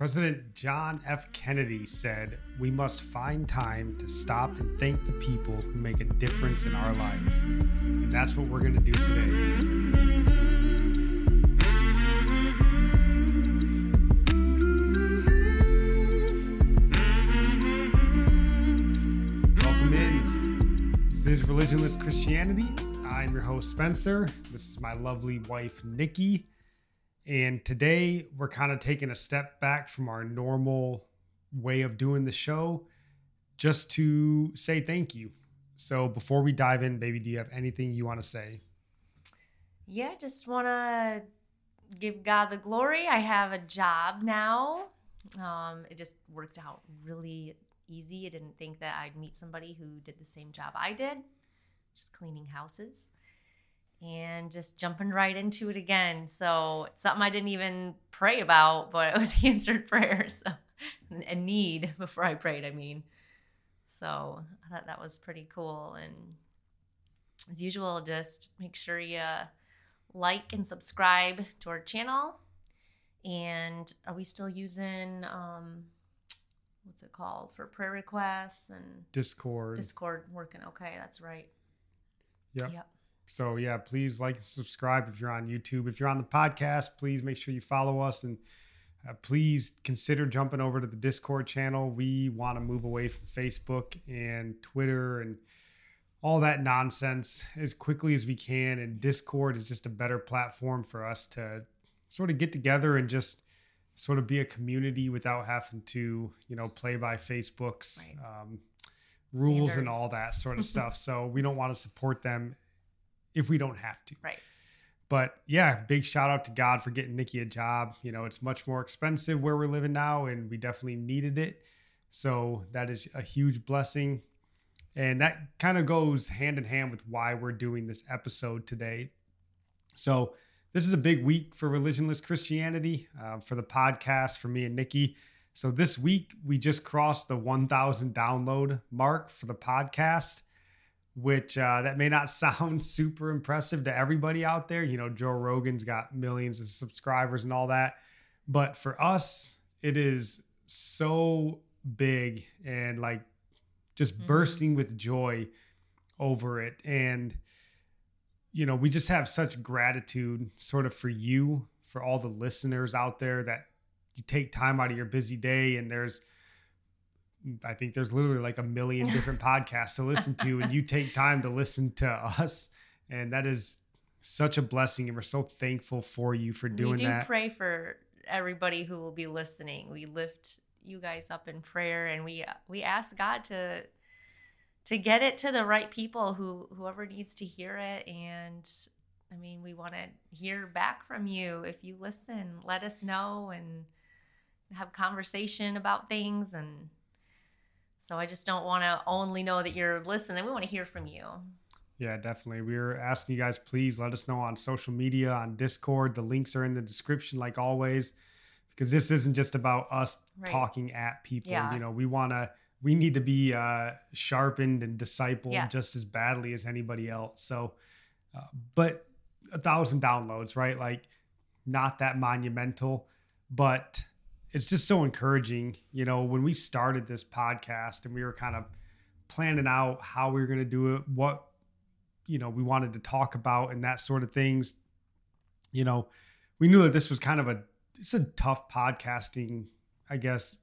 President John F. Kennedy said, We must find time to stop and thank the people who make a difference in our lives. And that's what we're going to do today. Welcome in. This is Religionless Christianity. I'm your host, Spencer. This is my lovely wife, Nikki. And today we're kind of taking a step back from our normal way of doing the show just to say thank you. So before we dive in, baby, do you have anything you want to say? Yeah, just want to give God the glory. I have a job now. Um, it just worked out really easy. I didn't think that I'd meet somebody who did the same job I did, just cleaning houses and just jumping right into it again. So it's something I didn't even pray about, but it was answered prayer. So a need before I prayed, I mean. So I thought that was pretty cool. And as usual, just make sure you like and subscribe to our channel. And are we still using um what's it called for prayer requests and Discord. Discord working? Okay, that's right. Yep. Yep. So yeah, please like and subscribe if you're on YouTube. If you're on the podcast, please make sure you follow us and uh, please consider jumping over to the Discord channel. We want to move away from Facebook and Twitter and all that nonsense as quickly as we can. And Discord is just a better platform for us to sort of get together and just sort of be a community without having to, you know, play by Facebook's Right. um, rules and all that sort of stuff. So we don't want to support them if we don't have to. Right. But yeah, big shout out to God for getting Nikki a job. You know, it's much more expensive where we're living now, and we definitely needed it. So that is a huge blessing. And that kind of goes hand in hand with why we're doing this episode today. So, this is a big week for religionless Christianity uh, for the podcast for me and Nikki. So, this week we just crossed the 1,000 download mark for the podcast which uh, that may not sound super impressive to everybody out there. You know, Joe Rogan's got millions of subscribers and all that. But for us, it is so big and like just Mhm. bursting with joy over it. And, you know, we just have such gratitude sort of for you, for all the listeners out there that you take time out of your busy day and there's I think there's literally like a million different podcasts to listen to, and you take time to listen to us, and that is such a blessing, and we're so thankful for you for doing it. we do that. pray for everybody who will be listening. We lift you guys up in prayer, and we we ask God to to get it to the right people who whoever needs to hear it. And I mean, we want to hear back from you. If you listen, let us know and have conversation about things and. So I just don't want to only know that you're listening. We want to hear from you. Yeah, definitely. We're asking you guys, please let us know on social media, on Discord. The links are in the description, like always, because this isn't just about us Right. talking at people. Yeah. You know, we want to, we need to be uh, sharpened and discipled Yeah. just as badly as anybody else. So, uh, but a thousand downloads, right? Like, not that monumental, but it's just so encouraging. You know, when we started this podcast and we were kind of planning out how we were going to do it, what you know we wanted to talk about, and that sort of things. You know, we knew that this was kind of a it's a tough podcasting, I guess,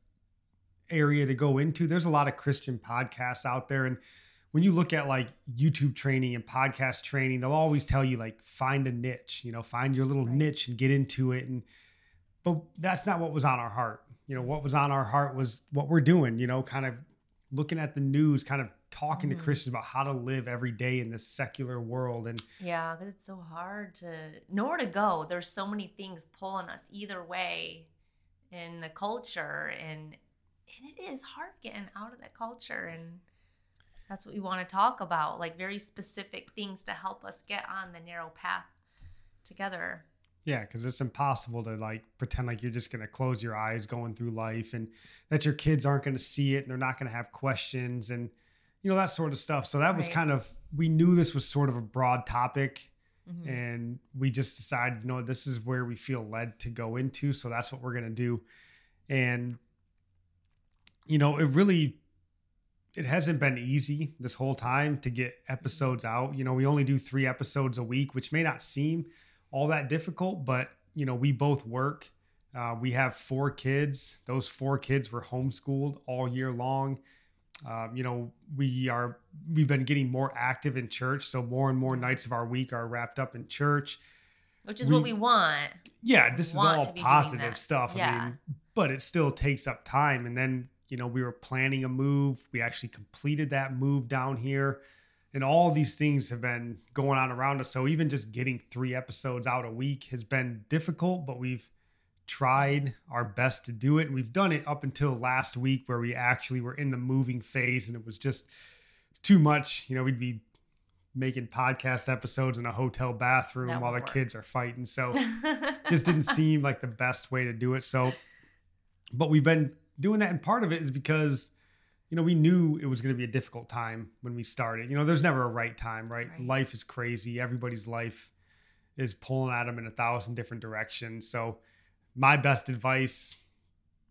area to go into. There's a lot of Christian podcasts out there, and when you look at like YouTube training and podcast training, they'll always tell you like find a niche, you know, find your little Right. niche and get into it. And but that's not what was on our heart. You know, what was on our heart was what we're doing, you know, kind of looking at the news, kind of talking Mhm. to Christians about how to live every day in this secular world. And Yeah, because it's so hard to nowhere to go. There's so many things pulling us either way in the culture, and and it is hard getting out of that culture, and that's what we want to talk about, like very specific things to help us get on the narrow path together. Yeah, because it's impossible to like pretend like you're just gonna close your eyes going through life and that your kids aren't gonna see it and they're not gonna have questions and you know that sort of stuff. So that was kind of we knew this was sort of a broad topic Mhm. and we just decided, you know, this is where we feel led to go into. So that's what we're gonna do. And you know, it really it hasn't been easy this whole time to get episodes out. You know, we only do 3 episodes a week, which may not seem all that difficult, but you know, we both work. Uh, we have four kids. Those four kids were homeschooled all year long. Um, you know, we are we've been getting more active in church, so more and more nights of our week are wrapped up in church, which is we, what we want. Yeah, this is all positive stuff. Yeah. I mean, but it still takes up time. And then you know, we were planning a move. We actually completed that move down here. And all these things have been going on around us. So even just getting three episodes out a week has been difficult, but we've tried our best to do it. We've done it up until last week where we actually were in the moving phase and it was just too much. You know, we'd be making podcast episodes in a hotel bathroom that while the work. kids are fighting. So just didn't seem like the best way to do it. So, but we've been doing that. And part of it is because, you know, we knew it was going to be a difficult time when we started. You know, there's never a right time, right? right? Life is crazy. Everybody's life is pulling at them in a thousand different directions. So, my best advice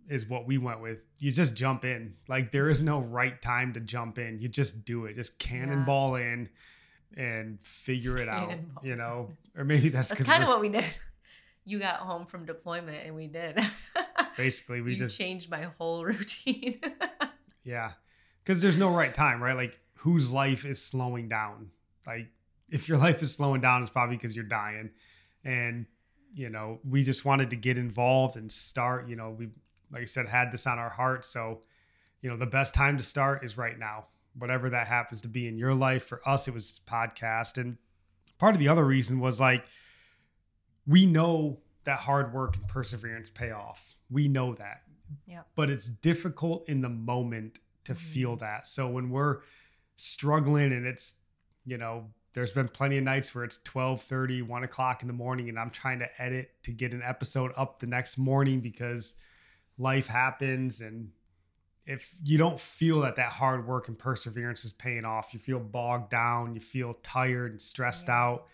is what we went with. You just jump in. Like, there is no right time to jump in. You just do it. Just cannonball yeah. in and figure it out, you know? Or maybe that's, that's kind of what we did. You got home from deployment and we did. Basically, we just changed my whole routine. Yeah. Because there's no right time, right? Like, whose life is slowing down? Like, if your life is slowing down, it's probably because you're dying. And, you know, we just wanted to get involved and start. You know, we, like I said, had this on our heart. So, you know, the best time to start is right now, whatever that happens to be in your life. For us, it was podcast. And part of the other reason was like, we know that hard work and perseverance pay off. We know that. Yeah. But it's difficult in the moment to mm-hmm. feel that. So when we're struggling and it's, you know, there's been plenty of nights where it's 12 30, 1 o'clock in the morning, and I'm trying to edit to get an episode up the next morning because life happens. And if you don't feel that that hard work and perseverance is paying off, you feel bogged down, you feel tired and stressed yeah. out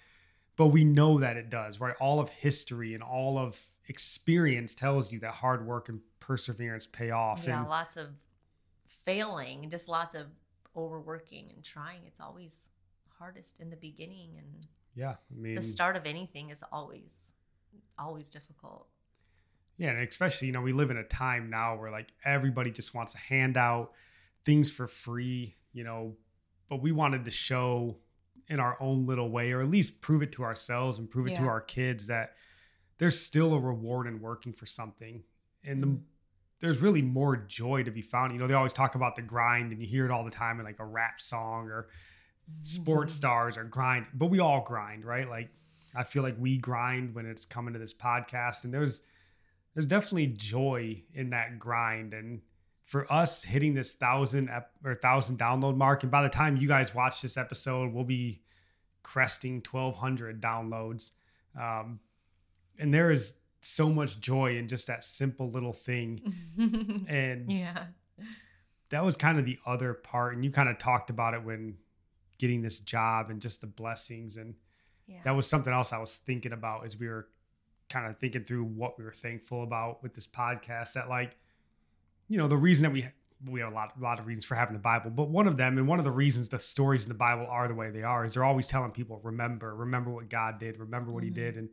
but we know that it does, right? All of history and all of experience tells you that hard work and perseverance pay off. Yeah, and, lots of failing, just lots of overworking and trying. It's always hardest in the beginning and yeah, I mean the start of anything is always always difficult. Yeah, and especially, you know, we live in a time now where like everybody just wants a handout, things for free, you know, but we wanted to show in our own little way, or at least prove it to ourselves and prove it yeah. to our kids that there's still a reward in working for something. And the, there's really more joy to be found. You know, they always talk about the grind, and you hear it all the time in like a rap song or sports mm-hmm. stars or grind, but we all grind, right? Like, I feel like we grind when it's coming to this podcast, and there's there's definitely joy in that grind and for us hitting this thousand ep- or thousand download mark, and by the time you guys watch this episode, we'll be cresting 1200 downloads. Um, and there is so much joy in just that simple little thing. and yeah, that was kind of the other part. And you kind of talked about it when getting this job and just the blessings. And yeah. that was something else I was thinking about as we were kind of thinking through what we were thankful about with this podcast. That like you know, the reason that we we have a lot, a lot of reasons for having the Bible, but one of them, and one of the reasons the stories in the Bible are the way they are, is they're always telling people, remember, remember what God did, remember what mm-hmm. He did, and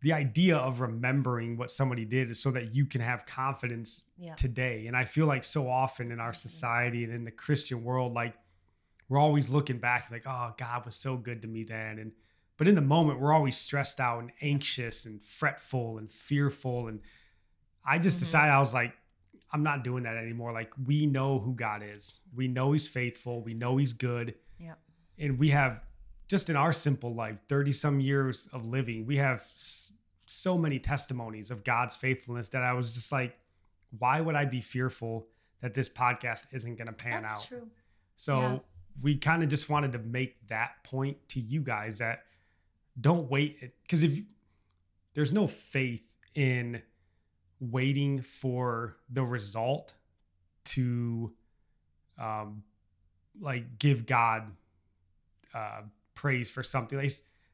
the idea of remembering what somebody did is so that you can have confidence yeah. today. And I feel like so often in our society and in the Christian world, like we're always looking back, like, oh, God was so good to me then, and but in the moment, we're always stressed out and anxious and fretful and fearful, and I just mm-hmm. decided I was like I'm not doing that anymore. Like we know who God is. We know he's faithful. We know he's good. Yeah. And we have just in our simple life, 30 some years of living, we have s- so many testimonies of God's faithfulness that I was just like, why would I be fearful that this podcast isn't going to pan That's out? True. So yeah. we kind of just wanted to make that point to you guys that don't wait because if there's no faith in waiting for the result to um like give God uh praise for something. Like,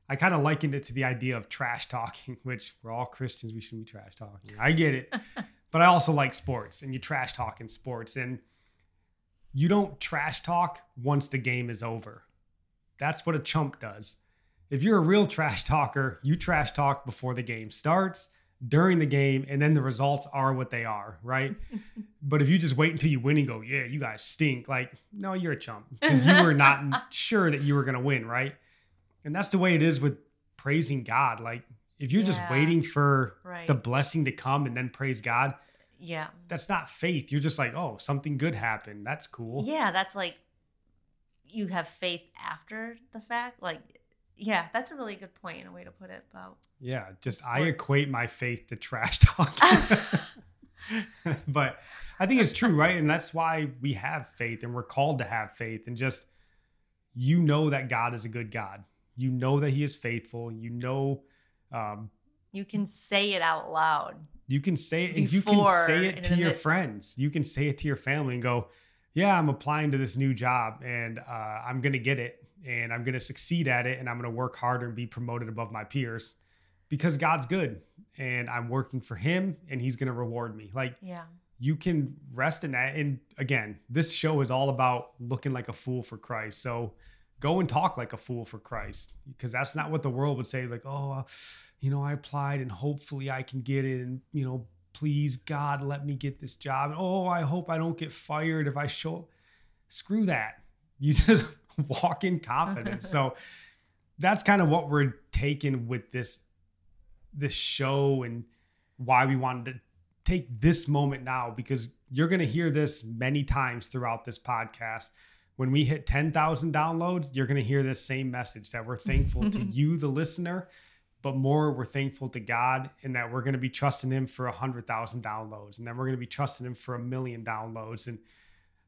I kind of likened it to the idea of trash talking, which we're all Christians, we shouldn't be trash talking. I get it. but I also like sports and you trash talk in sports and you don't trash talk once the game is over. That's what a chump does. If you're a real trash talker, you trash talk before the game starts, during the game, and then the results are what they are, right? but if you just wait until you win and go, yeah, you guys stink, like, no, you're a chump because you were not sure that you were going to win, right? And that's the way it is with praising God. Like, if you're just waiting for Right. the blessing to come and then praise God, yeah. that's not faith. You're just like, oh, something good happened. That's cool. Yeah, that's like you have faith after the fact. Like, yeah, that's a really good point and a way to put it. About Yeah, just I equate my faith to trash talk. but I think it's true, right? And that's why we have faith and we're called to have faith and just you know that God is a good God. You know that he is faithful. You know um, you can say it out loud. you can say it and you can say it to your midst. friends. You can say it to your family and go, "Yeah, I'm applying to this new job and uh, I'm going to get it and I'm going to succeed at it and I'm going to work harder and be promoted above my peers because God's good and I'm working for him and he's going to reward me." Like Yeah. you can rest in that and again, this show is all about looking like a fool for Christ. So go and talk like a fool for Christ because that's not what the world would say like, "Oh, uh, you know, I applied and hopefully I can get it and, you know, please God, let me get this job. Oh, I hope I don't get fired if I show screw that. You just walk in confidence. so that's kind of what we're taking with this this show and why we wanted to take this moment now because you're going to hear this many times throughout this podcast. When we hit 10,000 downloads, you're going to hear this same message that we're thankful to you, the listener, but more we're thankful to God and that we're going to be trusting Him for 100,000 downloads. And then we're going to be trusting Him for a million downloads. And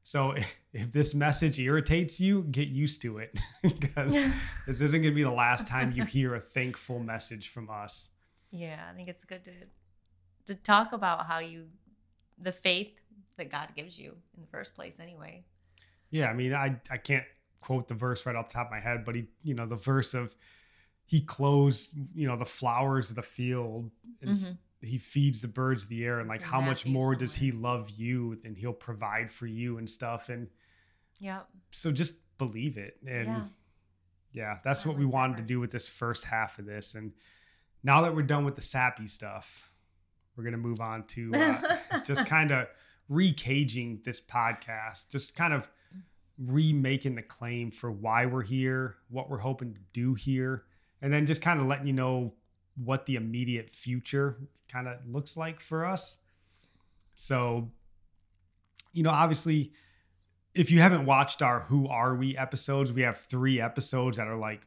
so if, this message irritates you, get used to it because this isn't going to be the last time you hear a thankful message from us. Yeah, I think it's good to to talk about how you the faith that God gives you in the first place anyway. Yeah, I mean, I I can't quote the verse right off the top of my head, but he, you know, the verse of he clothes, you know, the flowers of the field and Mhm. He feeds the birds of the air and like in how much more does he love you and he'll provide for you and stuff and Yeah. so just believe it and Yeah. yeah, that's I what we like wanted to do with this first half of this and now that we're done with the sappy stuff, we're going to move on to uh, just kind of recaging this podcast, just kind of remaking the claim for why we're here, what we're hoping to do here, and then just kind of letting you know what the immediate future kind of looks like for us. So, you know, obviously, if you haven't watched our Who Are We episodes, we have three episodes that are like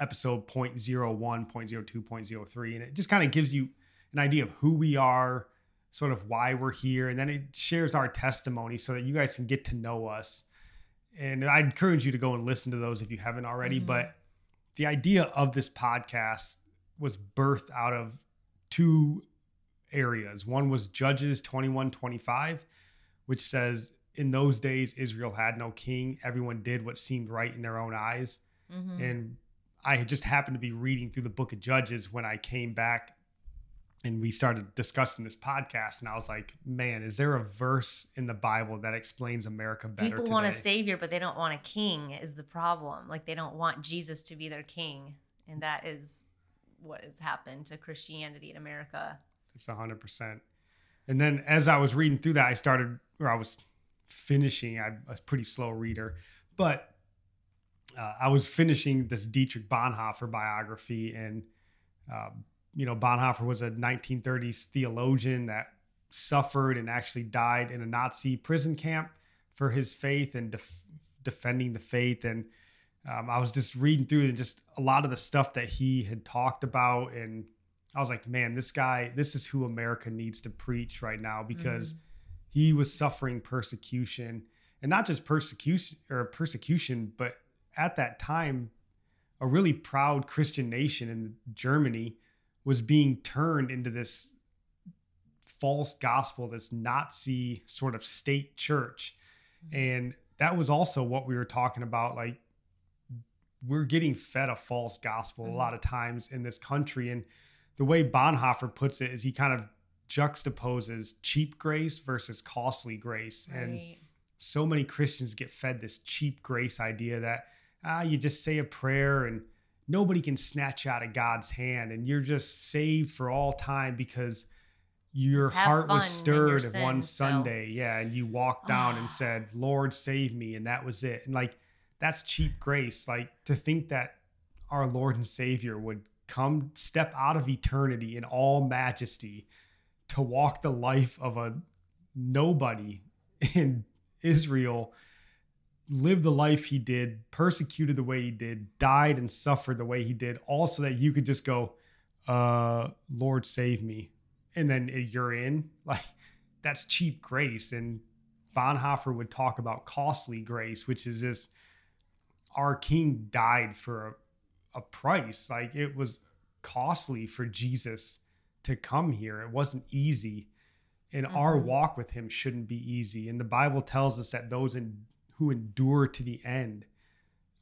episode 0.01, 0.02, 0.03, and it just kind of gives you an idea of who we are, sort of why we're here, and then it shares our testimony so that you guys can get to know us. And I encourage you to go and listen to those if you haven't already. Mhm. But the idea of this podcast was birthed out of two areas. One was Judges 21 25, which says, In those days, Israel had no king. Everyone did what seemed right in their own eyes. Mhm. And I had just happened to be reading through the book of Judges when I came back and we started discussing this podcast. And I was like, man, is there a verse in the Bible that explains America better? People want a savior, but they don't want a king is the problem. Like they don't want Jesus to be their king. And that is what has happened to Christianity in America. It's hundred percent. And then as I was reading through that, I started, or I was finishing. I'm a pretty slow reader, but uh, I was finishing this Dietrich Bonhoeffer biography, and um, you know, Bonhoeffer was a 1930s theologian that suffered and actually died in a Nazi prison camp for his faith and def- defending the faith. And um, I was just reading through and just a lot of the stuff that he had talked about and I was like, man, this guy, this is who America needs to preach right now because he was suffering persecution and not just persecution or persecution, but at that time, a really proud Christian nation in Germany was being turned into this false gospel, this Nazi sort of state church. And that was also what we were talking about. Like, we're getting fed a false gospel a Mhm. lot of times in this country. And the way Bonhoeffer puts it is he kind of juxtaposes cheap grace versus costly grace. And so many Christians get fed this cheap grace idea that ah, you just say a prayer and nobody can snatch out of God's hand and you're just saved for all time because your heart was fun in your stirred one so- Sunday. Yeah. And you walked down and said, Lord, save me. And that was it. And like, that's cheap grace. Like to think that our Lord and Savior would come step out of eternity in all majesty to walk the life of a nobody in Israel, live the life he did, persecuted the way he did, died and suffered the way he did, all so that you could just go, uh, Lord, save me. And then you're in. Like, that's cheap grace. And Bonhoeffer would talk about costly grace, which is this our king died for a, a price. Like, it was costly for Jesus to come here. It wasn't easy. And our Mhm. walk with him shouldn't be easy. And the Bible tells us that those in, who endure to the end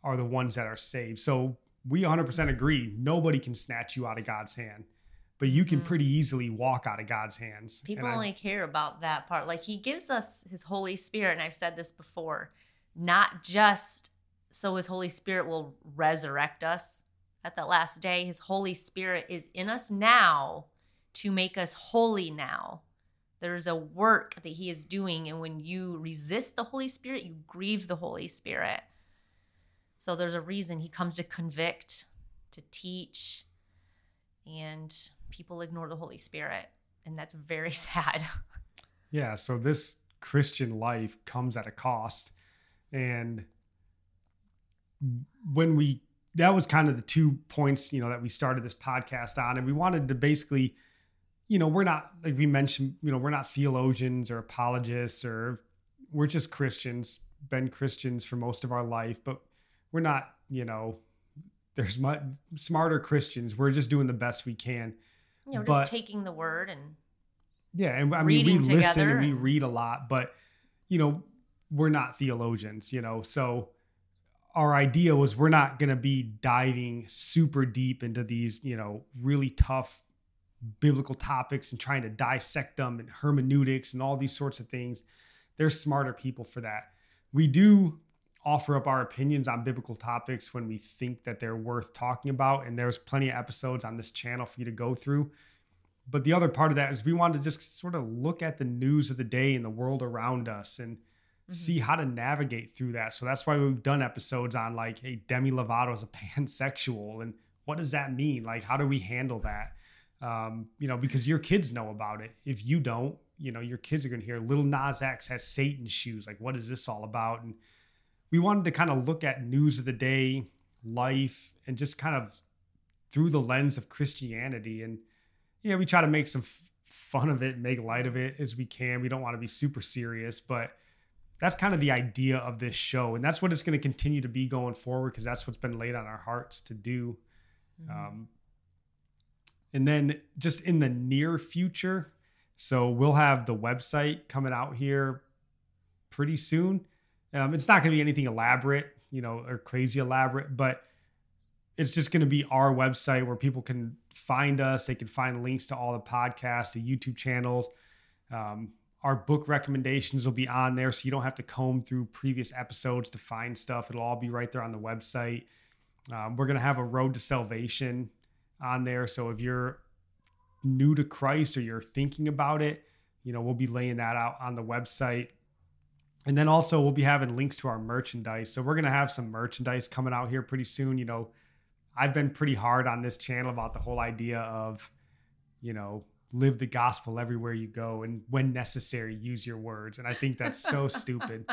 are the ones that are saved. So we 100% agree. Nobody can snatch you out of God's hand, but you can Mhm. pretty easily walk out of God's hands. People And I- only care about that part. Like he gives us his Holy Spirit, and I've said this before, not just so his Holy Spirit will resurrect us at that last day. His Holy Spirit is in us now to make us holy now. There's a work that he is doing, and when you resist the Holy Spirit, you grieve the Holy Spirit. So there's a reason he comes to convict, to teach, and people ignore the Holy Spirit. And that's very sad. Yeah, so this Christian life comes at a cost. And when we that was kind of the two points, you know, that we started this podcast on and we wanted to basically you know, we're not like we mentioned, you know, we're not theologians or apologists or we're just Christians, been Christians for most of our life, but we're not, you know, there's much smarter Christians. We're just doing the best we can. You know, But- just taking the word and Yeah, and I mean we listen and we read a lot, but you know, we're not theologians, you know. So our idea was we're not going to be diving super deep into these, you know, really tough biblical topics and trying to dissect them and hermeneutics and all these sorts of things. There's smarter people for that. We do offer up our opinions on biblical topics when we think that they're worth talking about and there's plenty of episodes on this channel for you to go through but the other part of that is we wanted to just sort of look at the news of the day and the world around us and See how to navigate through that. So that's why we've done episodes on like, hey, Demi Lovato is a pansexual, and what does that mean? Like, how do we handle that? Um, you know, because your kids know about it. If you don't, you know, your kids are going to hear Lil Nas X has Satan shoes. Like, what is this all about? And we wanted to kind of look at news of the day, life, and just kind of through the lens of Christianity. And yeah, we try to make some f- fun of it, make light of it as we can. We don't want to be super serious, but that's kind of the idea of this show. And that's what it's going to continue to be going forward because that's what's been laid on our hearts to do. Mhm. Um, and then just in the near future, so we'll have the website coming out here pretty soon. Um, it's not going to be anything elaborate, you know, or crazy elaborate, but it's just going to be our website where people can find us. They can find links to all the podcasts, the YouTube channels. Um, our book recommendations will be on there, so you don't have to comb through previous episodes to find stuff. It'll all be right there on the website. Um, we're going to have a road to salvation on there. So if you're new to Christ or you're thinking about it, you know, we'll be laying that out on the website. And then also we'll be having links to our merchandise. So we're going to have some merchandise coming out here pretty soon. You know, I've been pretty hard on this channel about the whole idea of, you know, live the gospel everywhere you go and when necessary use your words. And I think that's so stupid.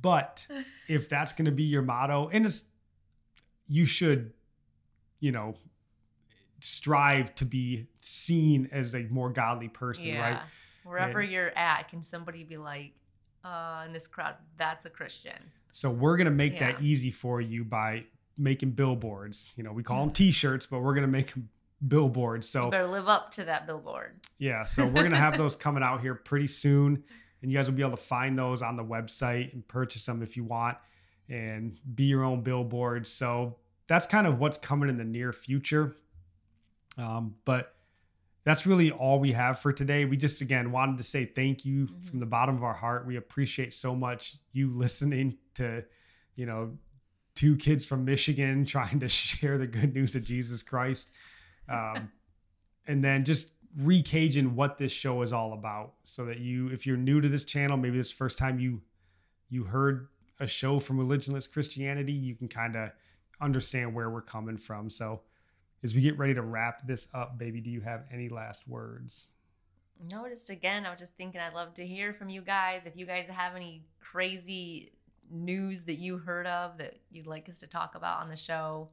But if that's going to be your motto and it's you should, you know, strive to be seen as a more godly person, yeah. right? Wherever And- you're at, can somebody be like, uh, in this crowd, that's a Christian. So we're gonna make Yeah. that easy for you by making billboards. You know, we call them T-shirts, but we're gonna make them billboards. you So better live up to that billboard. yeah, so we're gonna have those coming out here pretty soon, and you guys will be able to find those on the website and purchase them if you want, and be your own billboard. So that's kind of what's coming in the near future. Um, but that's really all we have for today. We just again wanted to say thank you Mhm. from the bottom of our heart. We appreciate so much you listening to, you know, two kids from Michigan trying to share the good news of Jesus Christ. Um, and then just recaging what this show is all about so that you if you're new to this channel, maybe this first time you you heard a show from religionless Christianity, you can kind of understand where we're coming from. So as we get ready to wrap this up, baby, do you have any last words? No, just again, I was just thinking I'd love to hear from you guys. If you guys have any crazy news that you heard of that you'd like us to talk about on the show,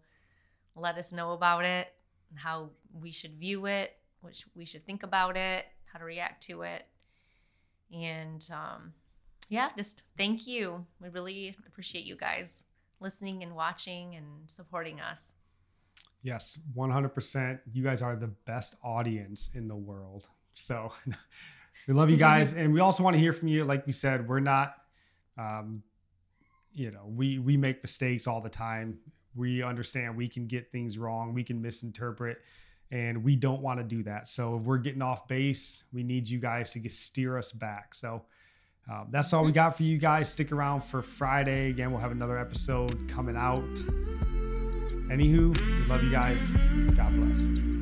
let us know about it, how we should view it, what we should think about it, how to react to it. And um, yeah, just thank you. We really appreciate you guys listening and watching and supporting us. Yes, 100%. You guys are the best audience in the world. So we love you guys. and we also want to hear from you. Like we said, we're not, um, you know, we, we make mistakes all the time. We understand we can get things wrong, we can misinterpret, and we don't want to do that. So if we're getting off base, we need you guys to get, steer us back. So um, that's all we got for you guys. Stick around for Friday. Again, we'll have another episode coming out. Anywho, we love you guys. God bless.